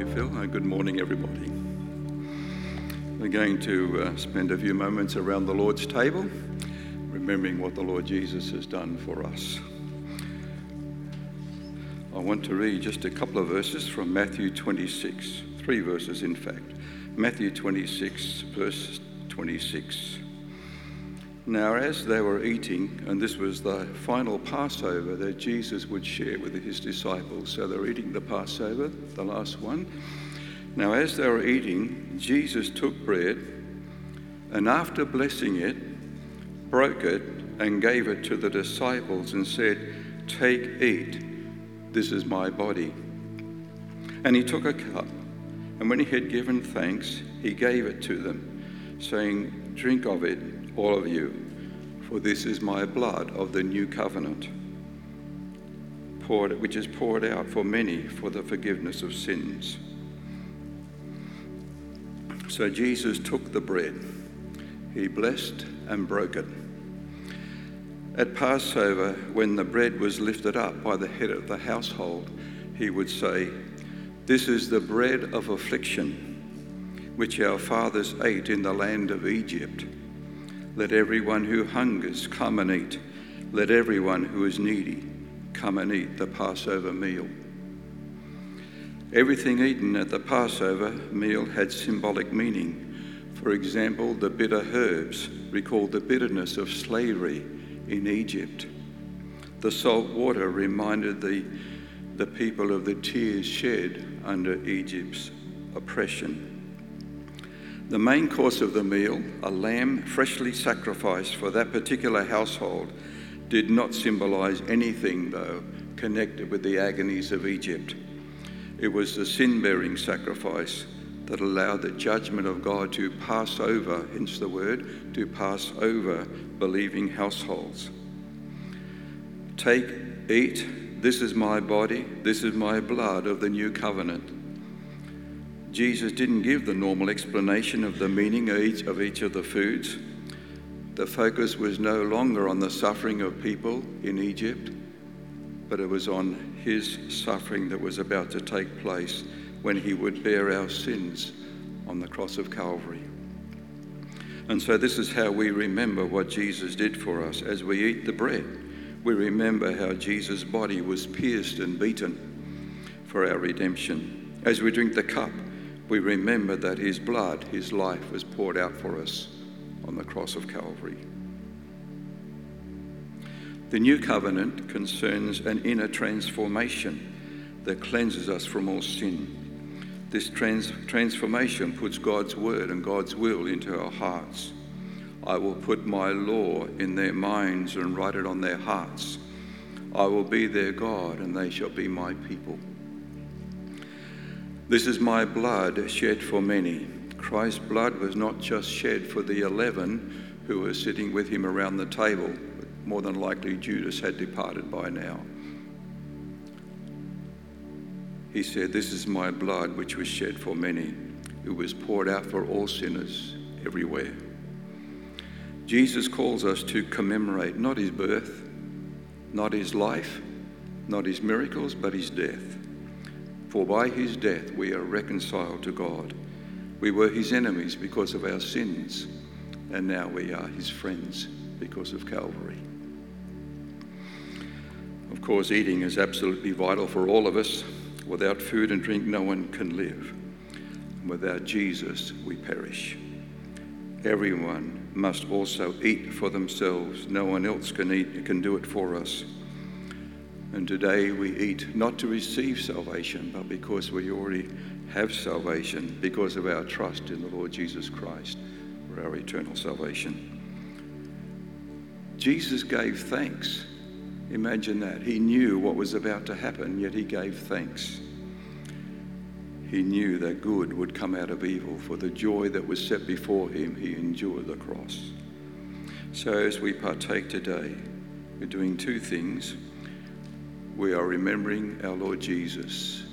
you, Phil. Uh, good morning, everybody. We're going to uh, spend a few moments around the Lord's table, remembering what the Lord Jesus has done for us. I want to read just a couple of verses from Matthew 26, three verses, in fact. Matthew 26, verse 26. Now, as they were eating, and this was the final Passover that Jesus would share with his disciples, so they're eating the Passover, the last one. Now, as they were eating, Jesus took bread and after blessing it, broke it and gave it to the disciples and said, Take, eat, this is my body. And he took a cup, and when he had given thanks, he gave it to them, saying, Drink of it all of you, for this is my blood of the new covenant, poured, which is poured out for many for the forgiveness of sins. So Jesus took the bread, he blessed and broke it. At Passover, when the bread was lifted up by the head of the household, he would say, This is the bread of affliction, which our fathers ate in the land of Egypt let everyone who hungers come and eat. Let everyone who is needy come and eat the Passover meal. Everything eaten at the Passover meal had symbolic meaning. For example, the bitter herbs recalled the bitterness of slavery in Egypt. The salt water reminded the, the people of the tears shed under Egypt's oppression. The main course of the meal, a lamb freshly sacrificed for that particular household, did not symbolize anything, though, connected with the agonies of Egypt. It was the sin bearing sacrifice that allowed the judgment of God to pass over, hence the word, to pass over believing households. Take, eat, this is my body, this is my blood of the new covenant Jesus didn't give the normal explanation of the meaning of each of, each of the foods. The focus was no longer on the suffering of people in Egypt, but it was on his suffering that was about to take place when he would bear our sins on the cross of Calvary. And so, this is how we remember what Jesus did for us. As we eat the bread, we remember how Jesus' body was pierced and beaten for our redemption. As we drink the cup, we remember that his blood, his life, was poured out for us on the cross of Calvary. The new covenant concerns an inner transformation that cleanses us from all sin. This trans- transformation puts God's word and God's will into our hearts. I will put my law in their minds and write it on their hearts. I will be their God and they shall be my people. This is my blood shed for many. Christ's blood was not just shed for the 11 who were sitting with him around the table. More than likely, Judas had departed by now. He said, This is my blood which was shed for many, It was poured out for all sinners everywhere. Jesus calls us to commemorate not his birth, not his life, not his miracles, but his death. For by his death we are reconciled to God. We were his enemies because of our sins, and now we are his friends because of Calvary. Of course, eating is absolutely vital for all of us. Without food and drink, no one can live. Without Jesus, we perish. Everyone must also eat for themselves. No one else can eat, can do it for us. And today we eat not to receive salvation, but because we already have salvation because of our trust in the Lord Jesus Christ for our eternal salvation. Jesus gave thanks. Imagine that. He knew what was about to happen, yet he gave thanks. He knew that good would come out of evil. For the joy that was set before him, he endured the cross. So as we partake today, we're doing two things we are remembering our Lord Jesus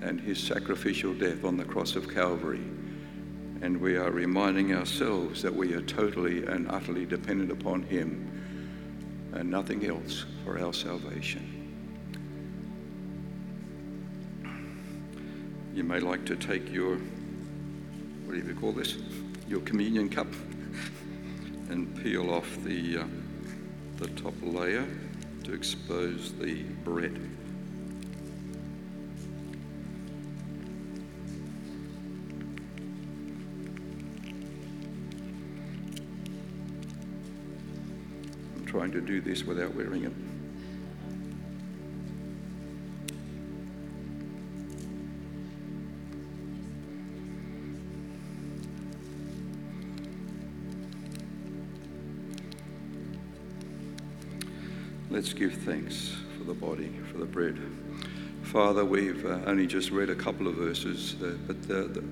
and his sacrificial death on the cross of Calvary. And we are reminding ourselves that we are totally and utterly dependent upon him and nothing else for our salvation. you may like to take your, what do you call this? Your communion cup and peel off the, uh, the top layer to expose the bread. I'm trying to do this without wearing it. Let's give thanks for the body, for the bread. Father, we've uh, only just read a couple of verses, uh, but the, the,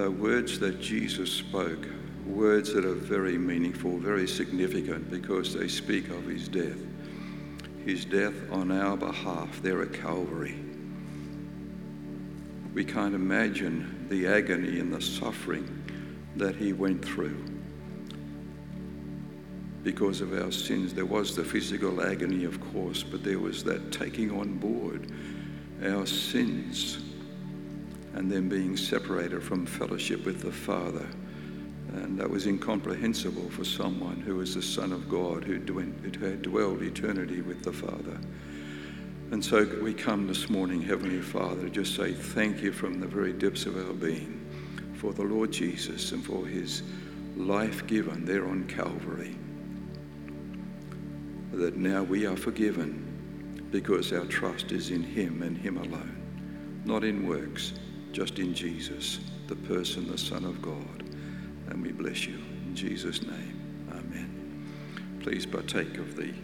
the words that Jesus spoke, words that are very meaningful, very significant, because they speak of his death. His death on our behalf there at Calvary. We can't imagine the agony and the suffering that he went through because of our sins. There was the physical agony, of course, but there was that taking on board our sins and then being separated from fellowship with the Father. And that was incomprehensible for someone who was the Son of God, who had dwelled eternity with the Father. And so we come this morning, Heavenly Father, to just say thank you from the very depths of our being for the Lord Jesus and for his life given there on Calvary that now we are forgiven because our trust is in Him and Him alone, not in works, just in Jesus, the person, the Son of God. And we bless you in Jesus' name. Amen. Please partake of the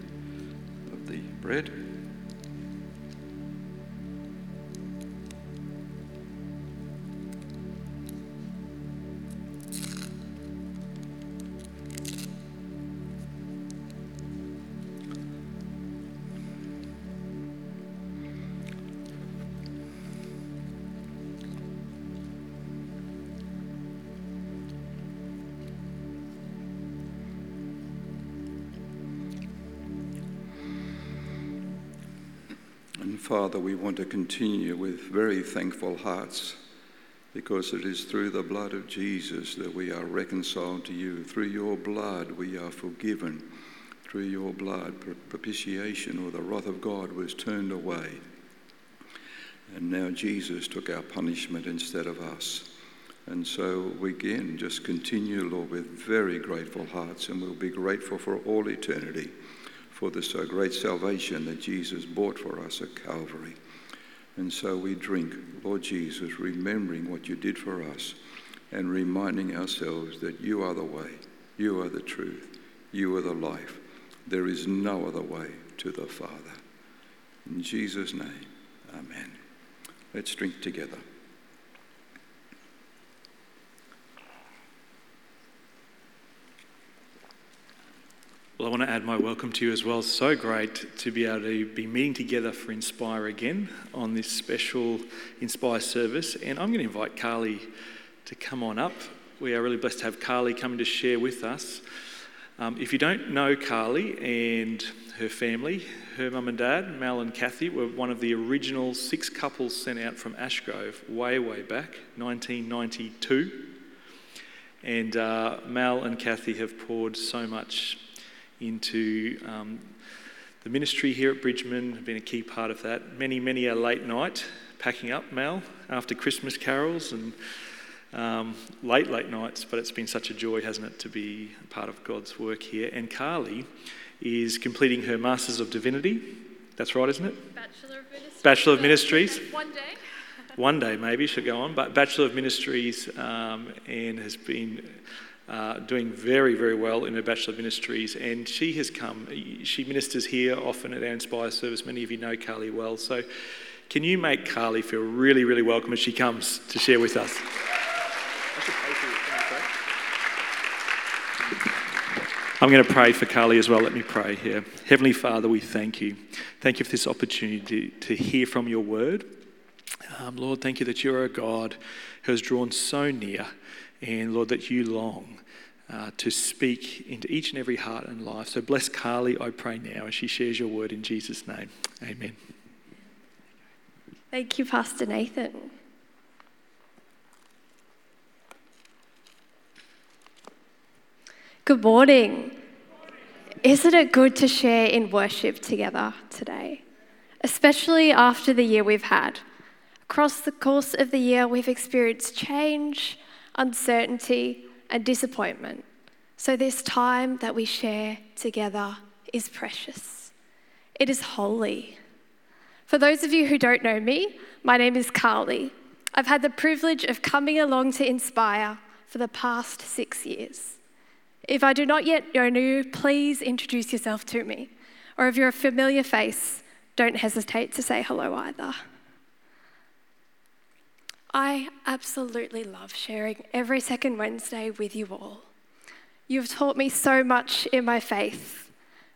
of the bread. Father, we want to continue with very thankful hearts because it is through the blood of Jesus that we are reconciled to you. Through your blood, we are forgiven. Through your blood, propitiation or the wrath of God was turned away. And now Jesus took our punishment instead of us. And so we again just continue, Lord, with very grateful hearts, and we'll be grateful for all eternity for this great salvation that Jesus bought for us at Calvary. And so we drink, Lord Jesus, remembering what you did for us and reminding ourselves that you are the way, you are the truth, you are the life. There is no other way to the Father. In Jesus' name, amen. Let's drink together. Well, I want to add my welcome to you as well. So great to be able to be meeting together for Inspire again on this special Inspire service. And I'm going to invite Karleigh to come on up. We are really blessed to have Karleigh coming to share with us. Um, if you don't know Karleigh and her family, her mum and dad, Mal and Kathy, were one of the original six couples sent out from Ashgrove way, way back, 1992. And uh, Mal and Kathy have poured so much into um, the ministry here at Bridgeman, have been a key part of that. Many, many a late night packing up, Mel, after Christmas carols and um, late, late nights, but it's been such a joy, hasn't it, to be part of God's work here. And Karleigh is completing her Masters of Divinity. That's right, isn't it? Bachelor of Ministries. Bachelor of Ministries. One day. One day, maybe she'll go on, but Bachelor of Ministries um, and has been uh, doing very, very well in her Bachelor of Ministries. And she has come, she ministers here often at our Inspire service. Many of you know Karleigh well. So, can you make Karleigh feel really, really welcome as she comes to share with us? I'm going to pray for Karleigh as well. Let me pray here. Heavenly Father, we thank you. Thank you for this opportunity to, hear from your word. Um, Lord, thank you that you're a God who has drawn so near and Lord, that you long uh, to speak into each and every heart and life. So bless Karleigh, I pray now, as she shares your word in Jesus' name. Amen. Thank you, Pastor Nathan. Good morning. Isn't it good to share in worship together today? Especially after the year we've had. Across the course of the year, we've experienced change, uncertainty, and disappointment. So, this time that we share together is precious. It is holy. For those of you who don't know me, my name is Karleigh. I've had the privilege of coming along to Inspire for the past six years. If I do not yet know you, please introduce yourself to me. Or if you're a familiar face, don't hesitate to say hello either. I absolutely love sharing every second Wednesday with you all. You've taught me so much in my faith,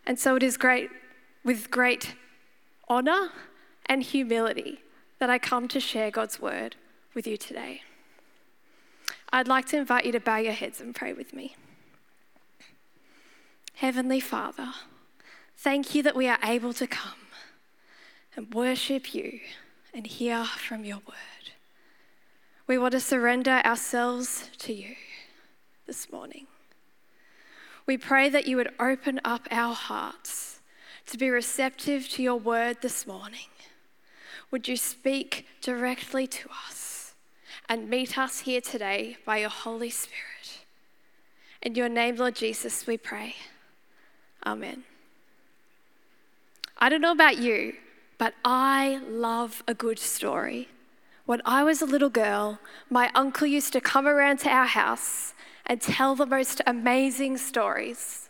and so it is great with great honour and humility that I come to share God's word with you today. I'd like to invite you to bow your heads and pray with me. Heavenly Father, thank you that we are able to come and worship you and hear from your word. We want to surrender ourselves to you this morning. We pray that you would open up our hearts to be receptive to your word this morning. Would you speak directly to us and meet us here today by your Holy Spirit? In your name, Lord Jesus, we pray. Amen. I don't know about you, but I love a good story. When I was a little girl, my uncle used to come around to our house and tell the most amazing stories.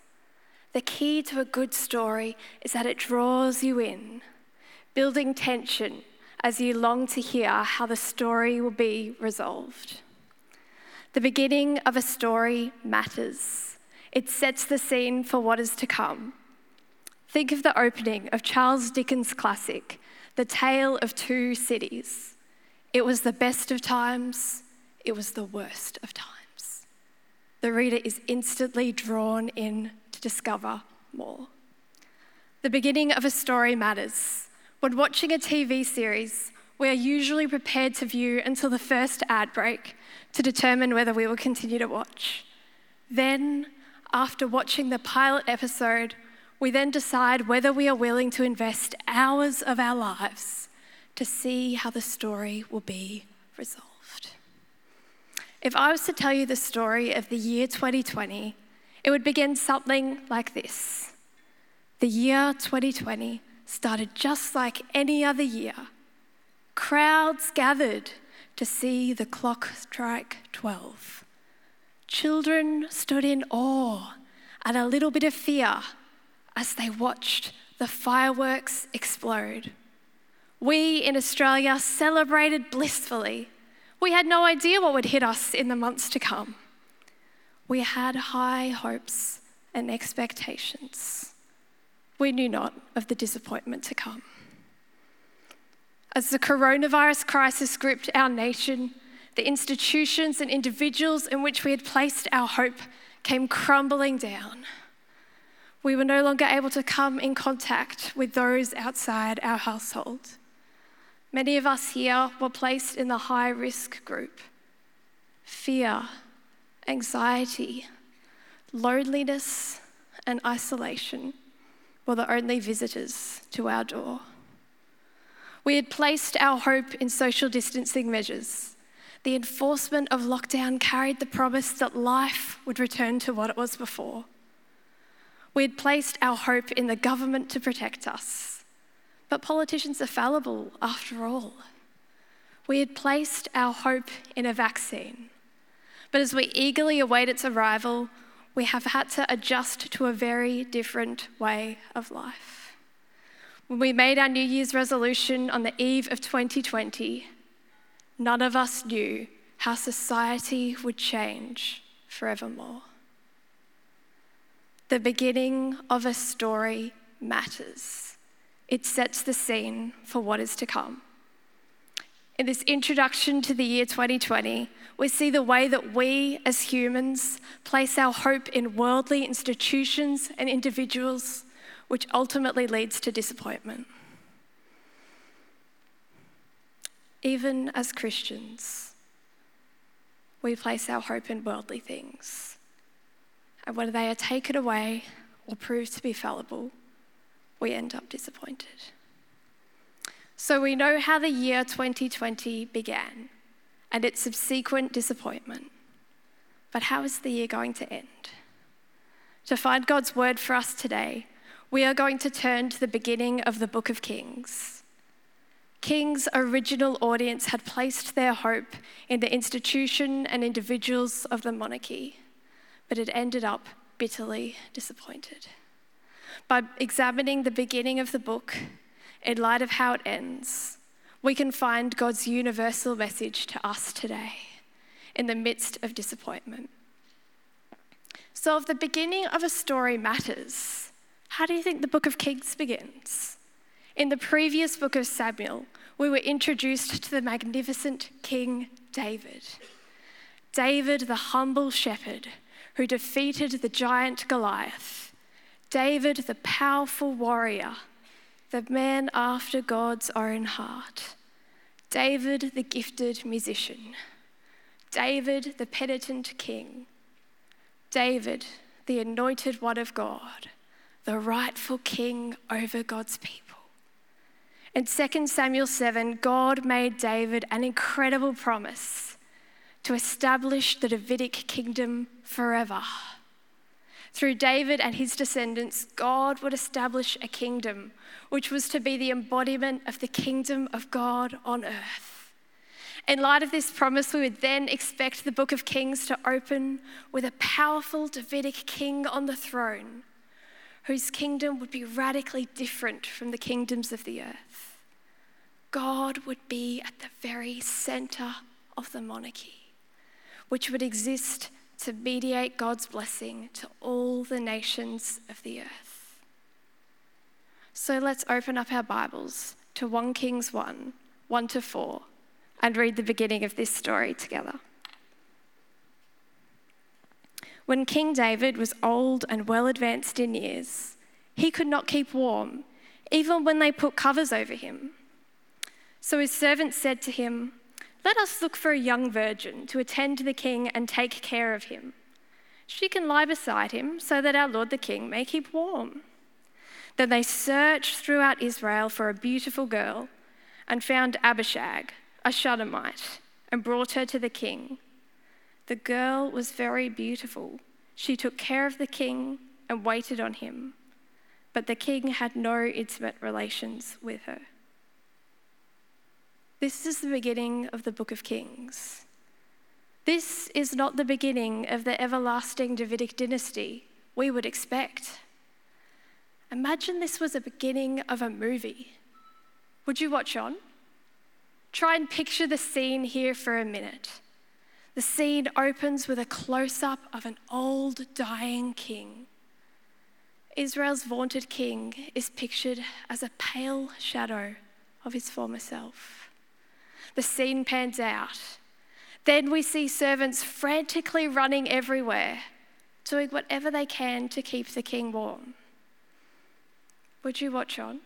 The key to a good story is that it draws you in, building tension as you long to hear how the story will be resolved. The beginning of a story matters. It sets the scene for what is to come. Think of the opening of Charles Dickens' classic, The Tale of Two Cities. It was the best of times, it was the worst of times. The reader is instantly drawn in to discover more. The beginning of a story matters. When watching a TV series, we are usually prepared to view until the first ad break to determine whether we will continue to watch. Then, after watching the pilot episode, we then decide whether we are willing to invest hours of our lives to see how the story will be resolved. If I was to tell you the story of the year 2020, it would begin something like this The year 2020 started just like any other year. Crowds gathered to see the clock strike 12. Children stood in awe and a little bit of fear as they watched the fireworks explode. We in Australia celebrated blissfully. We had no idea what would hit us in the months to come. We had high hopes and expectations. We knew not of the disappointment to come. As the coronavirus crisis gripped our nation, the institutions and individuals in which we had placed our hope came crumbling down. We were no longer able to come in contact with those outside our household. Many of us here were placed in the high risk group. Fear, anxiety, loneliness, and isolation were the only visitors to our door. We had placed our hope in social distancing measures the enforcement of lockdown carried the promise that life would return to what it was before. We had placed our hope in the government to protect us. But politicians are fallible after all. We had placed our hope in a vaccine. But as we eagerly await its arrival, we have had to adjust to a very different way of life. When we made our New Year's resolution on the eve of 2020, none of us knew how society would change forevermore. The beginning of a story matters. It sets the scene for what is to come. In this introduction to the year 2020, we see the way that we as humans place our hope in worldly institutions and individuals, which ultimately leads to disappointment. even as Christians, we place our hope in worldly things. And whether they are taken away or prove to be fallible, we end up disappointed. So we know how the year 2020 began and its subsequent disappointment. But how is the year going to end? To find God's word for us today, we are going to turn to the beginning of the book of Kings. King's original audience had placed their hope in the institution and individuals of the monarchy, but it ended up bitterly disappointed. By examining the beginning of the book in light of how it ends, we can find God's universal message to us today in the midst of disappointment. So, if the beginning of a story matters, how do you think the book of Kings begins? In the previous book of Samuel, we were introduced to the magnificent King David. David, the humble shepherd who defeated the giant Goliath. David, the powerful warrior, the man after God's own heart. David, the gifted musician. David, the penitent king. David, the anointed one of God, the rightful king over God's people. In 2 Samuel 7, God made David an incredible promise to establish the Davidic kingdom forever. Through David and his descendants, God would establish a kingdom which was to be the embodiment of the kingdom of God on earth. In light of this promise, we would then expect the book of Kings to open with a powerful Davidic king on the throne whose kingdom would be radically different from the kingdoms of the earth. God would be at the very center of the monarchy, which would exist to mediate God's blessing to all the nations of the earth. So let's open up our Bibles to 1 Kings 1 1 to 4 and read the beginning of this story together. When King David was old and well advanced in years, he could not keep warm, even when they put covers over him. So his servants said to him, Let us look for a young virgin to attend to the king and take care of him. She can lie beside him so that our lord the king may keep warm. Then they searched throughout Israel for a beautiful girl and found Abishag, a Shunammite, and brought her to the king. The girl was very beautiful. She took care of the king and waited on him, but the king had no intimate relations with her. This is the beginning of the book of Kings. This is not the beginning of the everlasting Davidic dynasty we would expect. Imagine this was the beginning of a movie. Would you watch on? Try and picture the scene here for a minute. The scene opens with a close up of an old dying king. Israel's vaunted king is pictured as a pale shadow of his former self. The scene pans out. Then we see servants frantically running everywhere, doing whatever they can to keep the king warm. Would you watch on?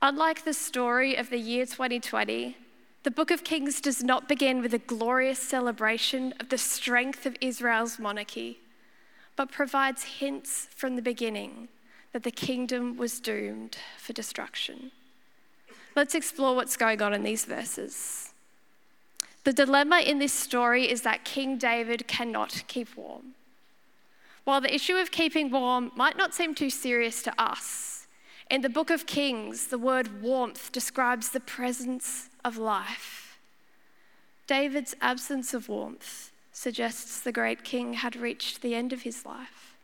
Unlike the story of the year 2020, the book of Kings does not begin with a glorious celebration of the strength of Israel's monarchy, but provides hints from the beginning that the kingdom was doomed for destruction. Let's explore what's going on in these verses. The dilemma in this story is that King David cannot keep warm. While the issue of keeping warm might not seem too serious to us, in the book of Kings, the word warmth describes the presence of life. David's absence of warmth suggests the great king had reached the end of his life.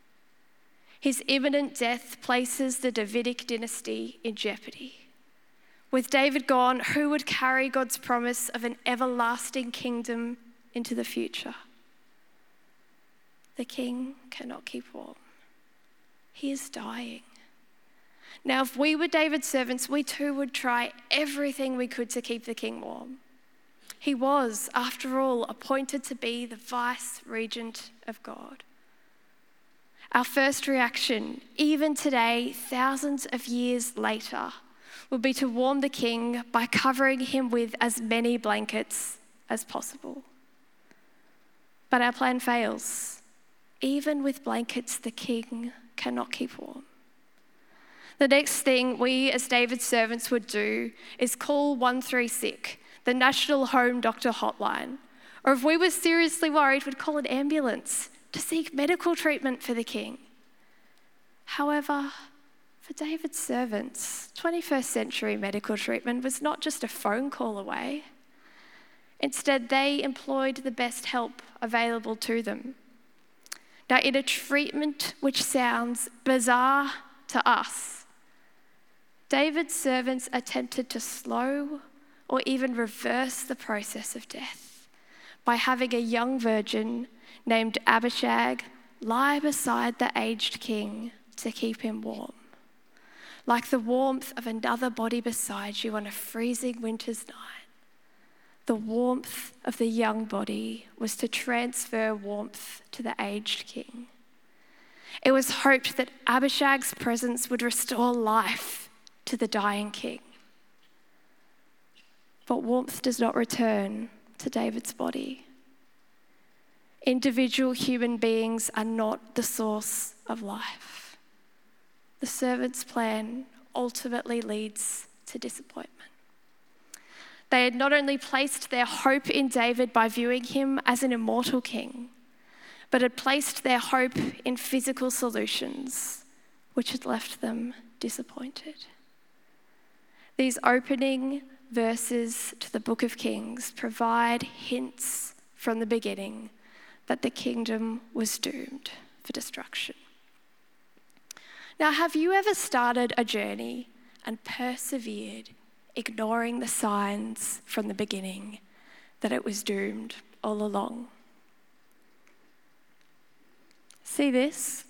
His imminent death places the Davidic dynasty in jeopardy. With David gone, who would carry God's promise of an everlasting kingdom into the future? The king cannot keep warm. He is dying. Now, if we were David's servants, we too would try everything we could to keep the king warm. He was, after all, appointed to be the vice regent of God. Our first reaction, even today, thousands of years later, would be to warm the king by covering him with as many blankets as possible. But our plan fails. Even with blankets, the king cannot keep warm. The next thing we, as David's servants, would do is call 136, the National Home Doctor Hotline. Or if we were seriously worried, we'd call an ambulance to seek medical treatment for the king. However, for David's servants, 21st century medical treatment was not just a phone call away. Instead, they employed the best help available to them. Now, in a treatment which sounds bizarre to us, David's servants attempted to slow or even reverse the process of death by having a young virgin named Abishag lie beside the aged king to keep him warm. Like the warmth of another body beside you on a freezing winter's night, the warmth of the young body was to transfer warmth to the aged king. It was hoped that Abishag's presence would restore life to the dying king. But warmth does not return to David's body. Individual human beings are not the source of life. The servant's plan ultimately leads to disappointment. They had not only placed their hope in David by viewing him as an immortal king, but had placed their hope in physical solutions, which had left them disappointed. These opening verses to the book of Kings provide hints from the beginning that the kingdom was doomed for destruction. Now, have you ever started a journey and persevered ignoring the signs from the beginning that it was doomed all along. See this?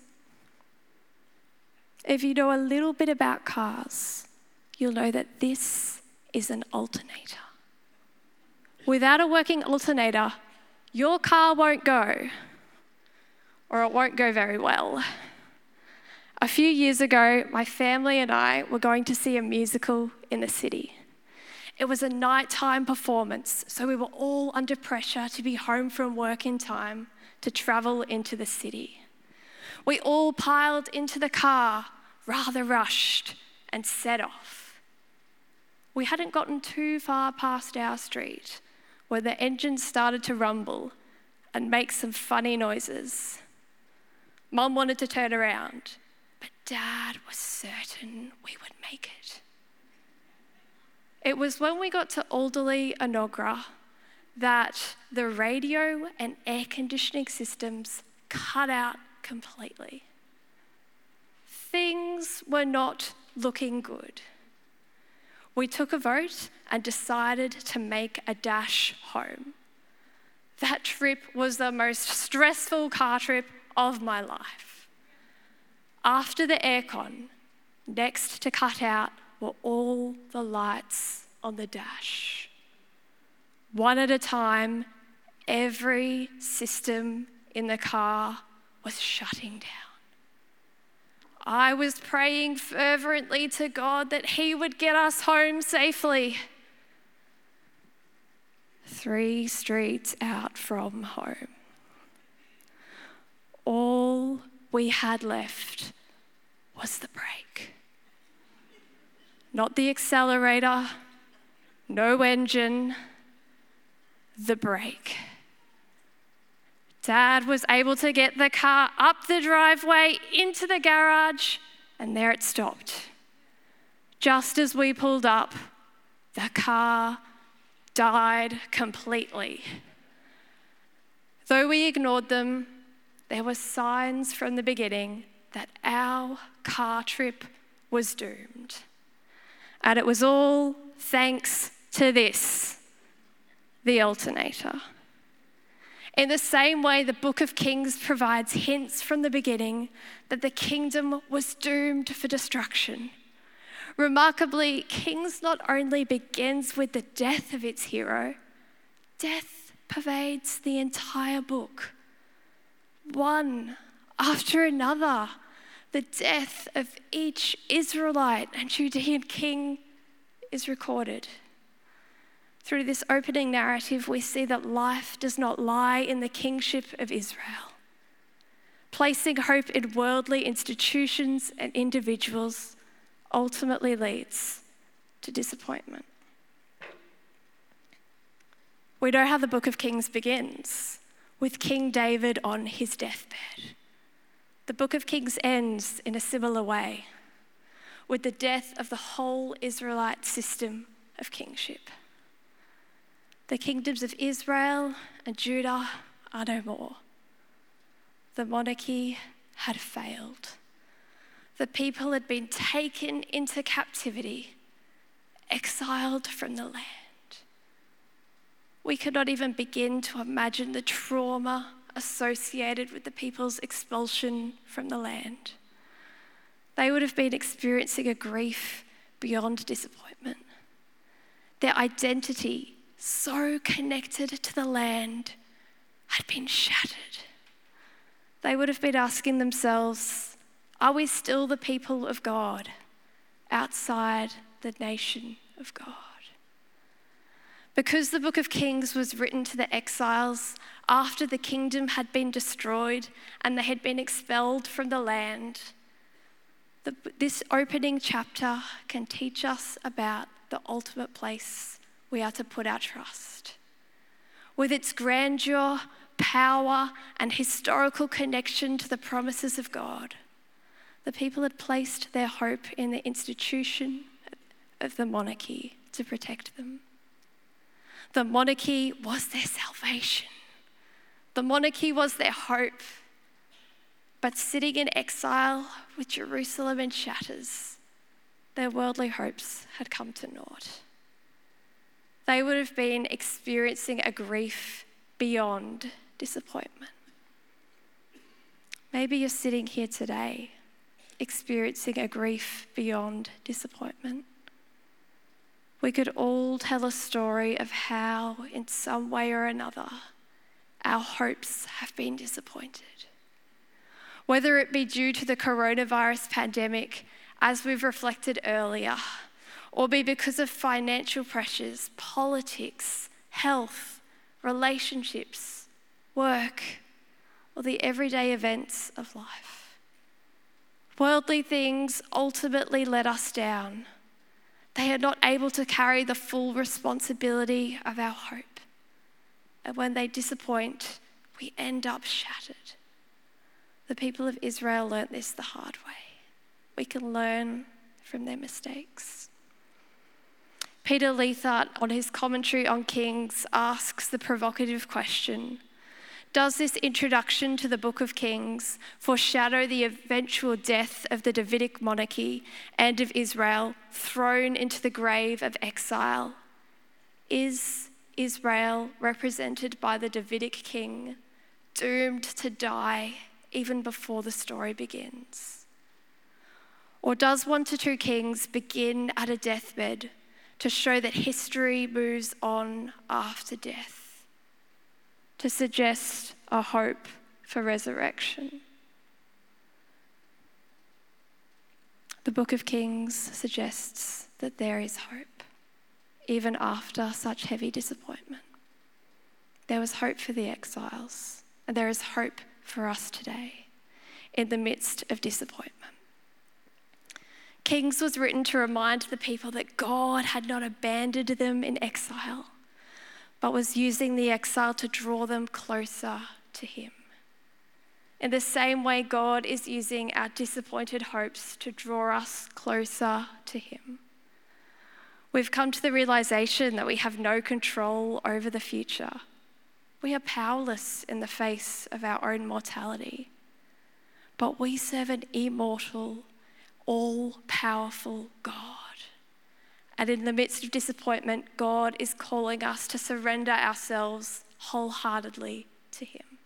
If you know a little bit about cars, you'll know that this is an alternator. Without a working alternator, your car won't go, or it won't go very well. A few years ago, my family and I were going to see a musical in the city. It was a nighttime performance, so we were all under pressure to be home from work in time to travel into the city. We all piled into the car, rather rushed, and set off. We hadn't gotten too far past our street when the engine started to rumble and make some funny noises. Mum wanted to turn around Dad was certain we would make it. It was when we got to Alderley Enoggera that the radio and air conditioning systems cut out completely. Things were not looking good. We took a vote and decided to make a dash home. That trip was the most stressful car trip of my life. After the aircon, next to cut out were all the lights on the dash. One at a time, every system in the car was shutting down. I was praying fervently to God that He would get us home safely. Three streets out from home. All we had left was the brake. Not the accelerator, no engine, the brake. Dad was able to get the car up the driveway into the garage, and there it stopped. Just as we pulled up, the car died completely. Though we ignored them, there were signs from the beginning that our car trip was doomed. And it was all thanks to this the alternator. In the same way, the book of Kings provides hints from the beginning that the kingdom was doomed for destruction. Remarkably, Kings not only begins with the death of its hero, death pervades the entire book. One after another, the death of each Israelite and Judean king is recorded. Through this opening narrative, we see that life does not lie in the kingship of Israel. Placing hope in worldly institutions and individuals ultimately leads to disappointment. We know how the book of Kings begins with King David on his deathbed. The book of Kings ends in a similar way with the death of the whole Israelite system of kingship. The kingdoms of Israel and Judah are no more. The monarchy had failed. The people had been taken into captivity, exiled from the land. We cannot even begin to imagine the trauma associated with the people's expulsion from the land. They would have been experiencing a grief beyond disappointment. Their identity, so connected to the land, had been shattered. They would have been asking themselves, Are we still the people of God outside the nation of God? Because the book of Kings was written to the exiles after the kingdom had been destroyed and they had been expelled from the land, the, this opening chapter can teach us about the ultimate place we are to put our trust. With its grandeur, power, and historical connection to the promises of God, the people had placed their hope in the institution of the monarchy to protect them. The monarchy was their salvation. The monarchy was their hope. But sitting in exile with Jerusalem in shatters, their worldly hopes had come to naught. They would have been experiencing a grief beyond disappointment. Maybe you're sitting here today experiencing a grief beyond disappointment. We could all tell a story of how, in some way or another, our hopes have been disappointed. Whether it be due to the coronavirus pandemic, as we've reflected earlier, or be because of financial pressures, politics, health, relationships, work, or the everyday events of life. Worldly things ultimately let us down they are not able to carry the full responsibility of our hope. And when they disappoint, we end up shattered. The people of Israel learnt this the hard way. We can learn from their mistakes. Peter Leithart, on his commentary on Kings, asks the provocative question does this introduction to the book of Kings foreshadow the eventual death of the Davidic monarchy and of Israel, thrown into the grave of exile? Is Israel, represented by the Davidic king, doomed to die even before the story begins? Or does 1 to 2 Kings begin at a deathbed to show that history moves on after death? To suggest a hope for resurrection. The book of Kings suggests that there is hope, even after such heavy disappointment. There was hope for the exiles, and there is hope for us today in the midst of disappointment. Kings was written to remind the people that God had not abandoned them in exile but was using the exile to draw them closer to Him. In the same way, God is using our disappointed hopes to draw us closer to Him. We've come to the realization that we have no control over the future. We are powerless in the face of our own mortality. But we serve an immortal, all powerful God. And in the midst of disappointment, God is calling us to surrender ourselves wholeheartedly to Him.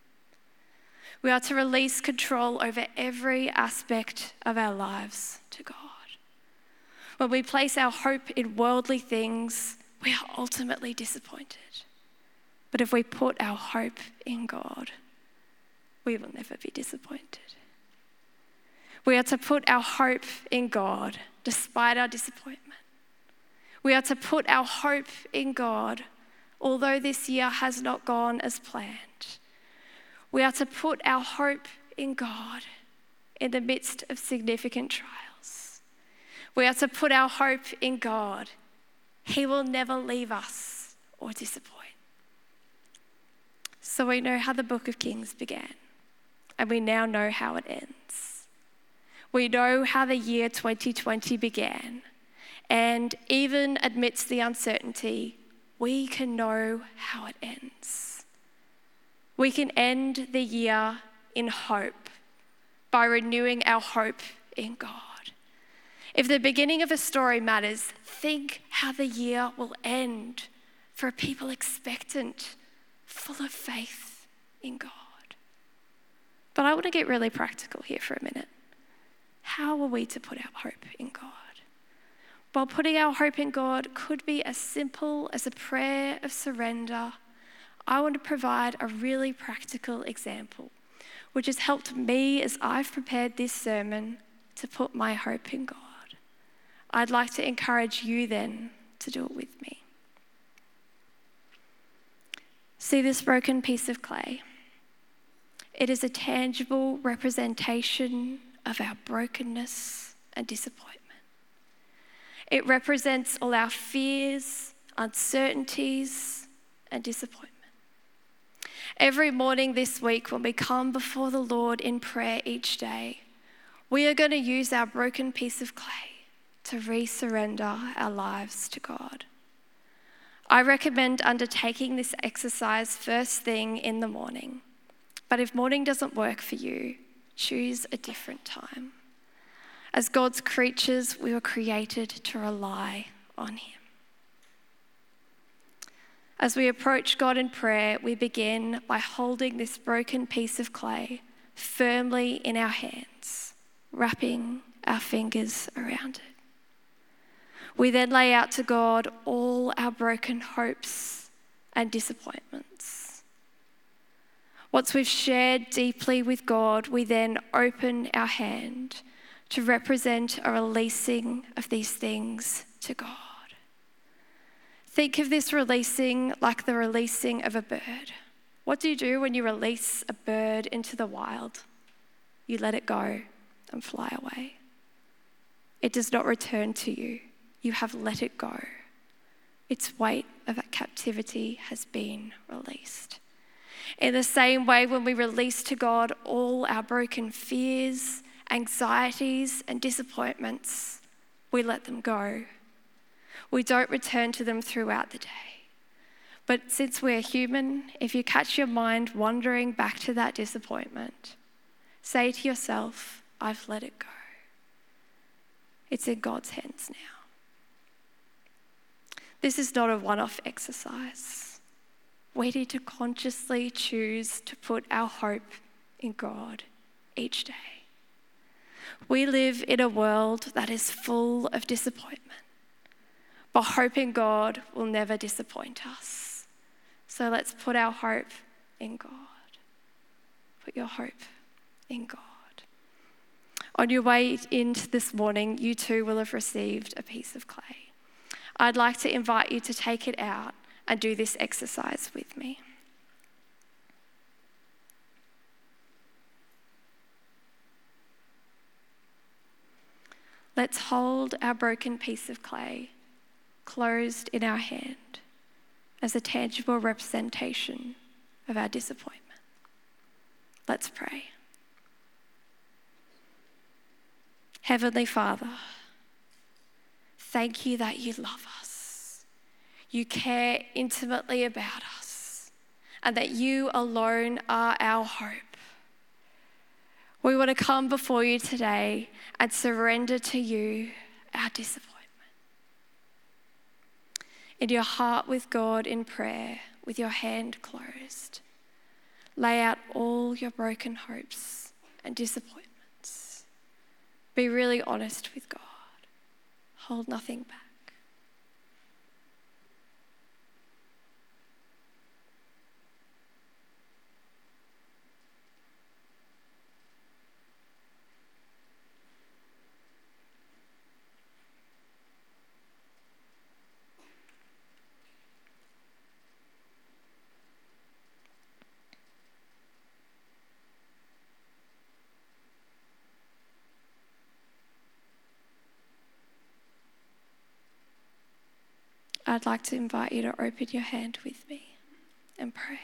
We are to release control over every aspect of our lives to God. When we place our hope in worldly things, we are ultimately disappointed. But if we put our hope in God, we will never be disappointed. We are to put our hope in God despite our disappointment. We are to put our hope in God, although this year has not gone as planned. We are to put our hope in God in the midst of significant trials. We are to put our hope in God. He will never leave us or disappoint. So we know how the book of Kings began, and we now know how it ends. We know how the year 2020 began, and even amidst the uncertainty, we can know how it ends. We can end the year in hope by renewing our hope in God. If the beginning of a story matters, think how the year will end for a people expectant, full of faith in God. But I want to get really practical here for a minute. How are we to put our hope in God? While putting our hope in God could be as simple as a prayer of surrender, I want to provide a really practical example, which has helped me as I've prepared this sermon to put my hope in God. I'd like to encourage you then to do it with me. See this broken piece of clay? It is a tangible representation of our brokenness and disappointment. It represents all our fears, uncertainties, and disappointment. Every morning this week, when we come before the Lord in prayer each day, we are going to use our broken piece of clay to resurrender our lives to God. I recommend undertaking this exercise first thing in the morning. But if morning doesn't work for you, choose a different time. As God's creatures, we were created to rely on Him. As we approach God in prayer, we begin by holding this broken piece of clay firmly in our hands, wrapping our fingers around it. We then lay out to God all our broken hopes and disappointments. Once we've shared deeply with God, we then open our hand to represent a releasing of these things to God. Think of this releasing like the releasing of a bird. What do you do when you release a bird into the wild? You let it go and fly away. It does not return to you. You have let it go. Its weight of captivity has been released. In the same way, when we release to God all our broken fears, anxieties, and disappointments, we let them go. We don't return to them throughout the day. But since we're human, if you catch your mind wandering back to that disappointment, say to yourself, I've let it go. It's in God's hands now. This is not a one off exercise. We need to consciously choose to put our hope in God each day. We live in a world that is full of disappointment, but hope in God will never disappoint us. So let's put our hope in God. Put your hope in God. On your way into this morning, you too will have received a piece of clay. I'd like to invite you to take it out and do this exercise with me. Let's hold our broken piece of clay closed in our hand as a tangible representation of our disappointment. Let's pray. Heavenly Father, thank you that you love us. You care intimately about us, and that you alone are our hope. We want to come before you today and surrender to you our disappointment. In your heart with God in prayer, with your hand closed, lay out all your broken hopes and disappointments. Be really honest with God, hold nothing back. I'd like to invite you to open your hand with me and pray.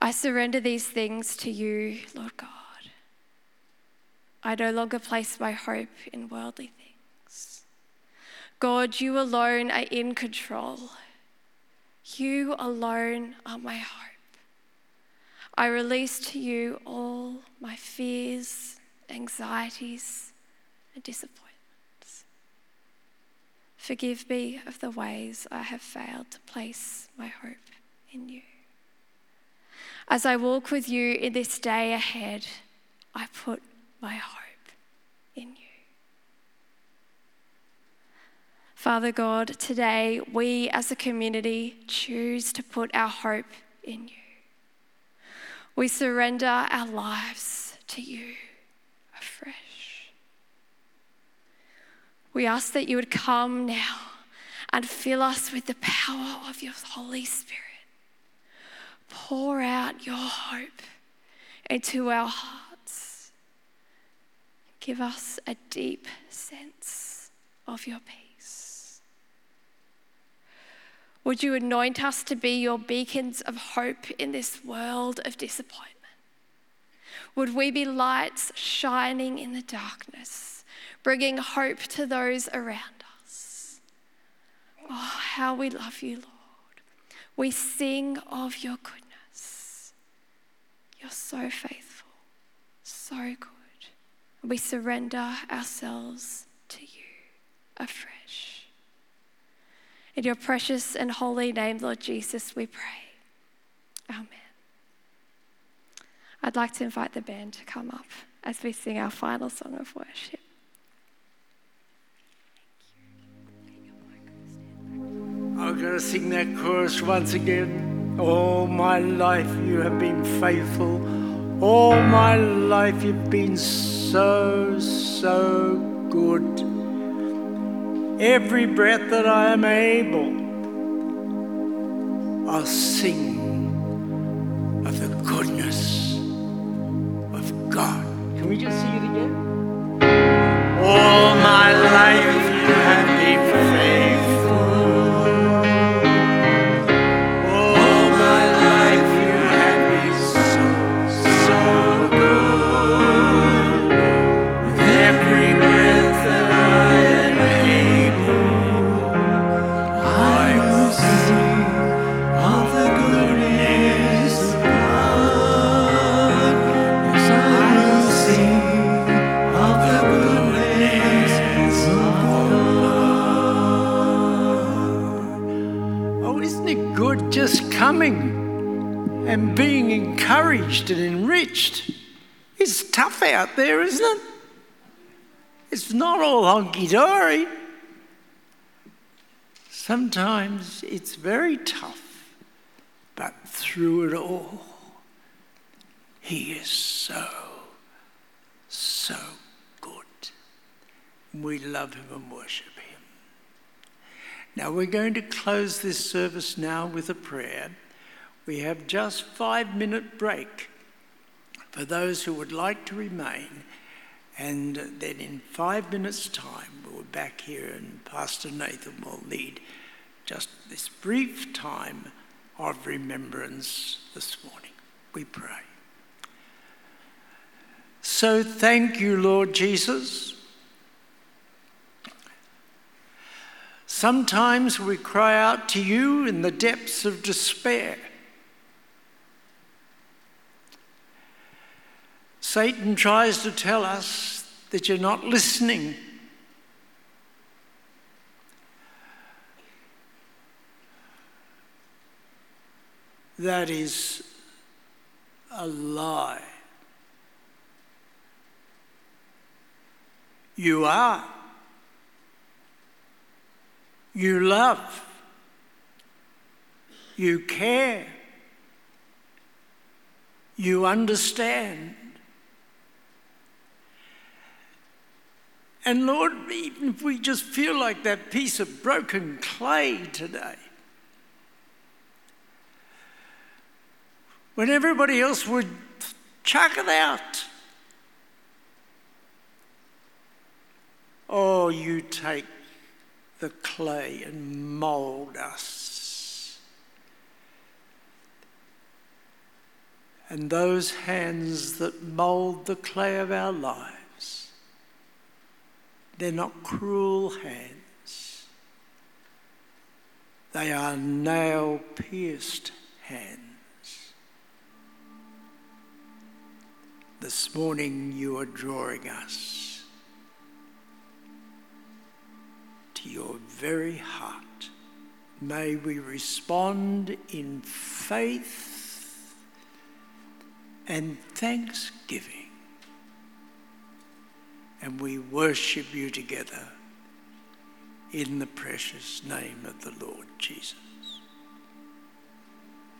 I surrender these things to you, Lord God. I no longer place my hope in worldly things. God, you alone are in control. You alone are my hope. I release to you all my fears, anxieties, and disappointments. Forgive me of the ways I have failed to place my hope in you. As I walk with you in this day ahead, I put my hope in you. Father God, today we as a community choose to put our hope in you. We surrender our lives to you afresh. We ask that you would come now and fill us with the power of your Holy Spirit. Pour out your hope into our hearts. Give us a deep sense of your peace. Would you anoint us to be your beacons of hope in this world of disappointment? Would we be lights shining in the darkness, bringing hope to those around us? Oh, how we love you, Lord. We sing of your goodness. You're so faithful, so good. We surrender ourselves to you afresh. In your precious and holy name, Lord Jesus, we pray. Amen. I'd like to invite the band to come up as we sing our final song of worship. I'm going to sing that chorus once again. All my life you have been faithful. All my life you've been so, so good. Every breath that I am able, I'll sing of the goodness of God. Can we just sing it again? Out there, isn't it? It's not all honky dory. Sometimes it's very tough, but through it all, He is so, so good. We love Him and worship Him. Now we're going to close this service now with a prayer. We have just five minute break for those who would like to remain. And then in five minutes' time, we'll be back here and Pastor Nathan will lead just this brief time of remembrance this morning. We pray. So thank you, Lord Jesus. Sometimes we cry out to you in the depths of despair. Satan tries to tell us that you're not listening. That is a lie. You are. You love. You care. You understand. And Lord, even if we just feel like that piece of broken clay today, when everybody else would chuck it out, oh, you take the clay and mould us. And those hands that mould the clay of our lives, they're not cruel hands, they are nail pierced hands. This morning you are drawing us to your very heart. May we respond in faith and thanksgiving. And we worship you together in the precious name of the Lord Jesus.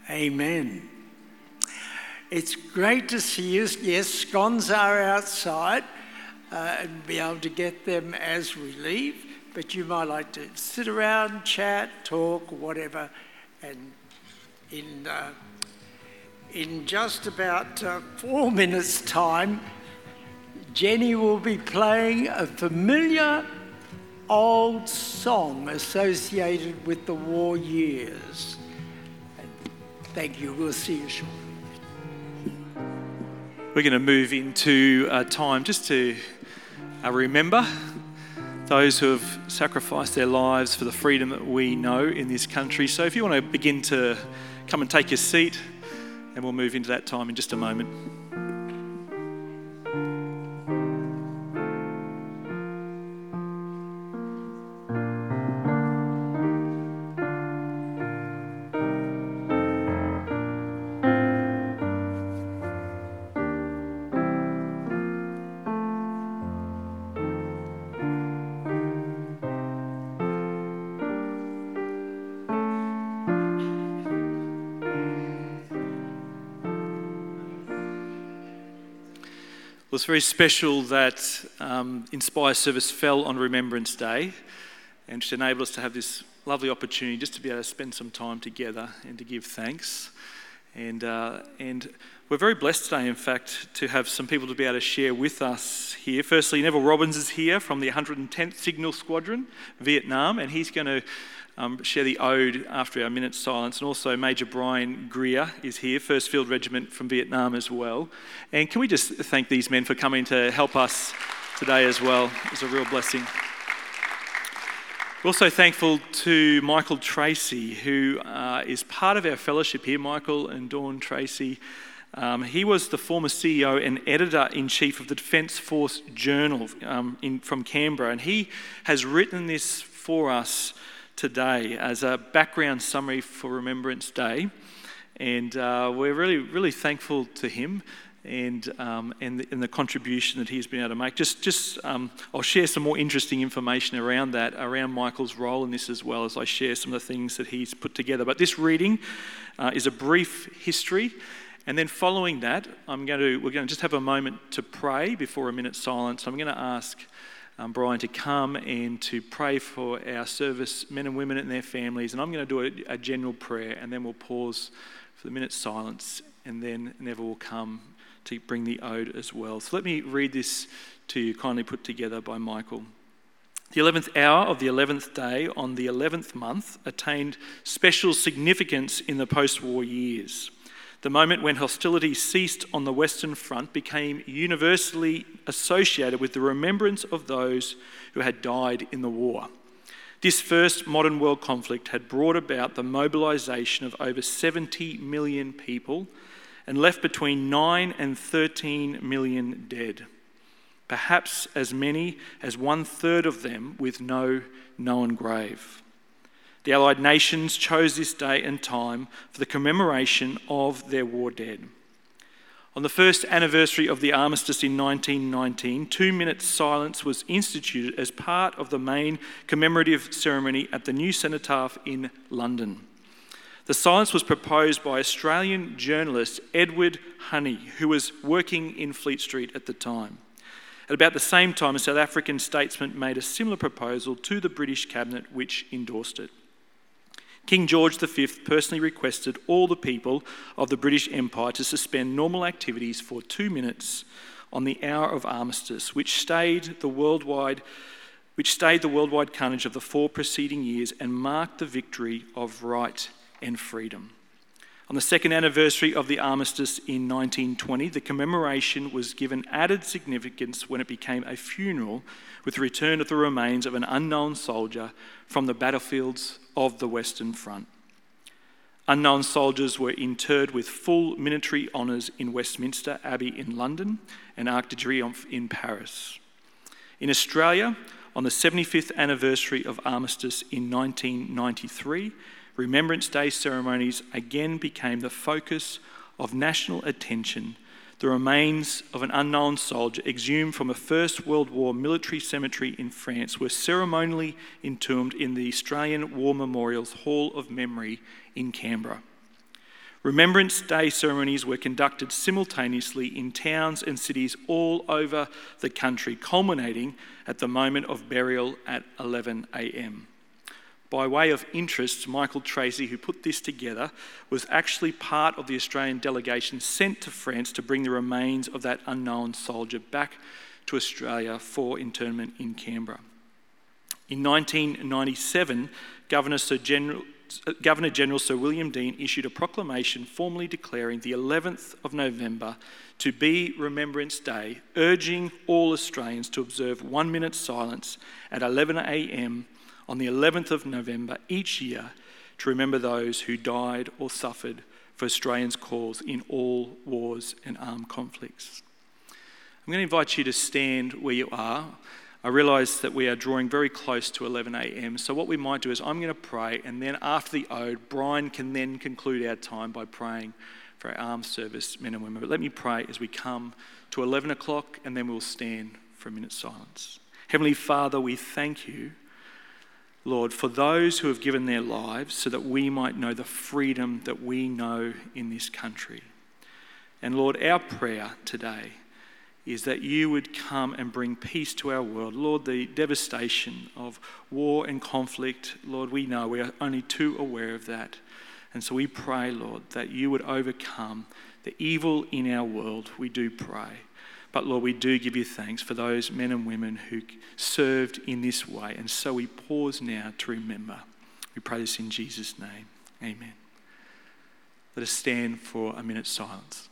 Amen. It's great to see you. Yes, scones are outside uh, and be able to get them as we leave, but you might like to sit around, chat, talk, whatever. And in, uh, in just about uh, four minutes' time, Jenny will be playing a familiar old song associated with the war years. Thank you. We'll see you shortly. We're going to move into a time just to uh, remember those who have sacrificed their lives for the freedom that we know in this country. So if you want to begin to come and take your seat, and we'll move into that time in just a moment. Well, it's very special that um, Inspire Service fell on Remembrance Day and to enable us to have this lovely opportunity just to be able to spend some time together and to give thanks. And, uh, and we're very blessed today, in fact, to have some people to be able to share with us here. Firstly, Neville Robbins is here from the 110th Signal Squadron, Vietnam, and he's going to um, share the ode after our minute silence. And also, Major Brian Greer is here, 1st Field Regiment from Vietnam as well. And can we just thank these men for coming to help us today as well? It's a real blessing. We're also thankful to Michael Tracy, who uh, is part of our fellowship here, Michael and Dawn Tracy. Um, he was the former CEO and editor in chief of the Defence Force Journal um, in, from Canberra, and he has written this for us today as a background summary for Remembrance Day. And uh, we're really, really thankful to him and, um, and, the, and, the, contribution that he's been able to make. Just, just um, I'll share some more interesting information around that, around Michael's role in this as well as I share some of the things that he's put together. But this reading uh, is a brief history. And then following that, I'm going to, we're going to just have a moment to pray before a minute silence. I'm going to ask um, Brian to come and to pray for our service men and women and their families. And I'm going to do a, a general prayer and then we'll pause for the minute silence and then Neville will come to bring the ode as well. So let me read this to you, kindly put together by Michael. The 11th hour of the 11th day on the 11th month attained special significance in the post war years. The moment when hostilities ceased on the Western Front became universally associated with the remembrance of those who had died in the war. This first modern world conflict had brought about the mobilization of over 70 million people and left between 9 and 13 million dead. Perhaps as many as one third of them with no known grave. The Allied nations chose this day and time for the commemoration of their war dead. On the first anniversary of the armistice in 1919, two minutes silence was instituted as part of the main commemorative ceremony at the New Cenotaph in London. The silence was proposed by Australian journalist Edward Honey, who was working in Fleet Street at the time. At about the same time, a South African statesman made a similar proposal to the British cabinet, which endorsed it. King George V personally requested all the people of the British Empire to suspend normal activities for two minutes on the hour of armistice, which stayed the worldwide which stayed the worldwide carnage of the four preceding years and marked the victory of right and freedom. On the second anniversary of the armistice in 1920, the commemoration was given added significance when it became a funeral with the return of the remains of an unknown soldier from the battlefields of the Western Front. Unknown soldiers were interred with full military honours in Westminster Abbey in London and Arc de Triomphe in Paris. In Australia, on the 75th anniversary of armistice in 1993, Remembrance Day ceremonies again became the focus of national attention. The remains of an unknown soldier exhumed from a First World War military cemetery in France were ceremonially entombed in the Australian War Memorial's Hall of Memory in Canberra. Remembrance Day ceremonies were conducted simultaneously in towns and cities all over the country, culminating at the moment of burial at 11 a.m. By way of interest, Michael Tracy, who put this together, was actually part of the Australian delegation sent to France to bring the remains of that unknown soldier back to Australia for internment in Canberra. In 1997, Governor Sir General uh, Governor General Sir William Deane issued a proclamation formally declaring the 11th of November to be Remembrance Day, urging all Australians to observe one minute silence at 11 a.m. on the 11th of November each year to remember those who died or suffered for Australians' cause in all wars and armed conflicts. I'm going to invite you to stand where you are. I realise that we are drawing very close to 11 a.m. So, what we might do is I'm going to pray, and then after the ode, Brian can then conclude our time by praying for our armed service men and women. But let me pray as we come to 11 o'clock, and then we'll stand for a minute's silence. Heavenly Father, we thank you, Lord, for those who have given their lives so that we might know the freedom that we know in this country. And Lord, our prayer today is that you would come and bring peace to our world. Lord, the devastation of war and conflict, Lord, we know we are only too aware of that. And so we pray, Lord, that you would overcome the evil in our world. We do pray. But Lord, we do give you thanks for those men and women who served in this way. And so we pause now to remember. We pray this in Jesus' name. Amen. Let us stand for a minute's silence.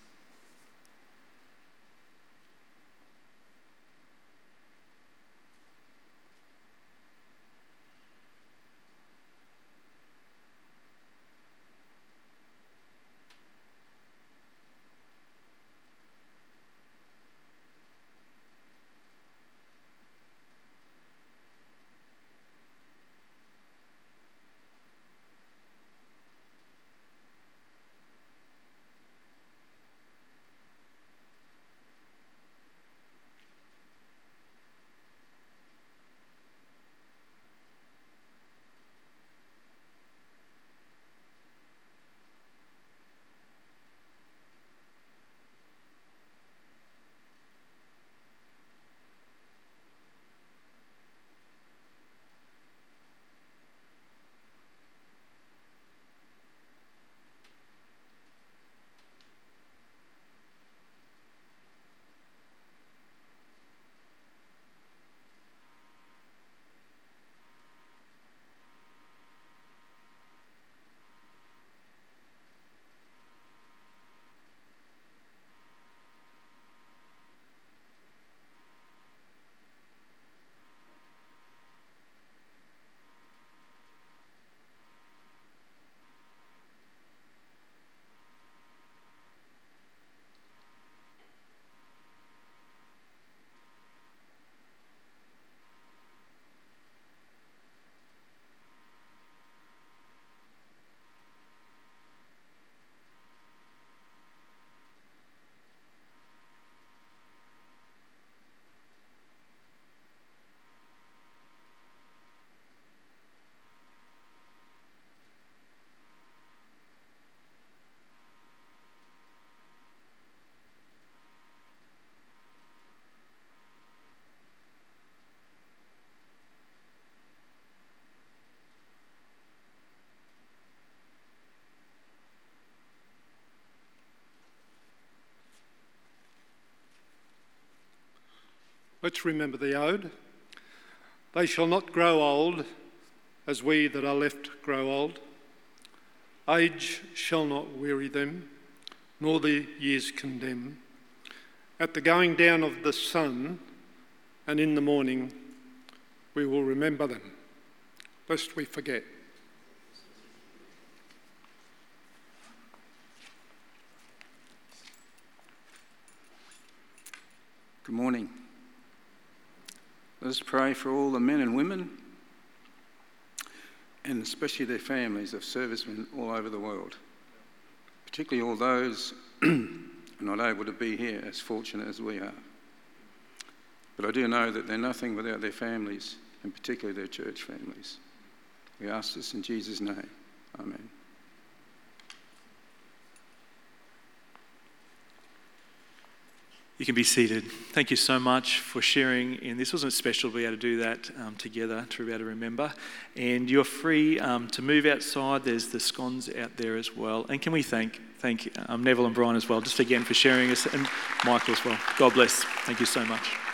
Let's remember the ode. They shall not grow old as we that are left grow old. Age shall not weary them, nor the years condemn. At the going down of the sun and in the morning, we will remember them, lest we forget. Good morning. Let us pray for all the men and women, and especially their families of servicemen all over the world, particularly all those not able to be here as fortunate as we are. But I do know that they're nothing without their families, and particularly their church families. We ask this in Jesus' name. Amen. You can be seated. Thank you so much for sharing. And this wasn't special to be able to do that um, together, to be able to remember. And you're free um, to move outside. There's the scones out there as well. And can we thank thank um, Neville and Brian as well, just again for sharing us, and Michael as well. God bless. Thank you so much.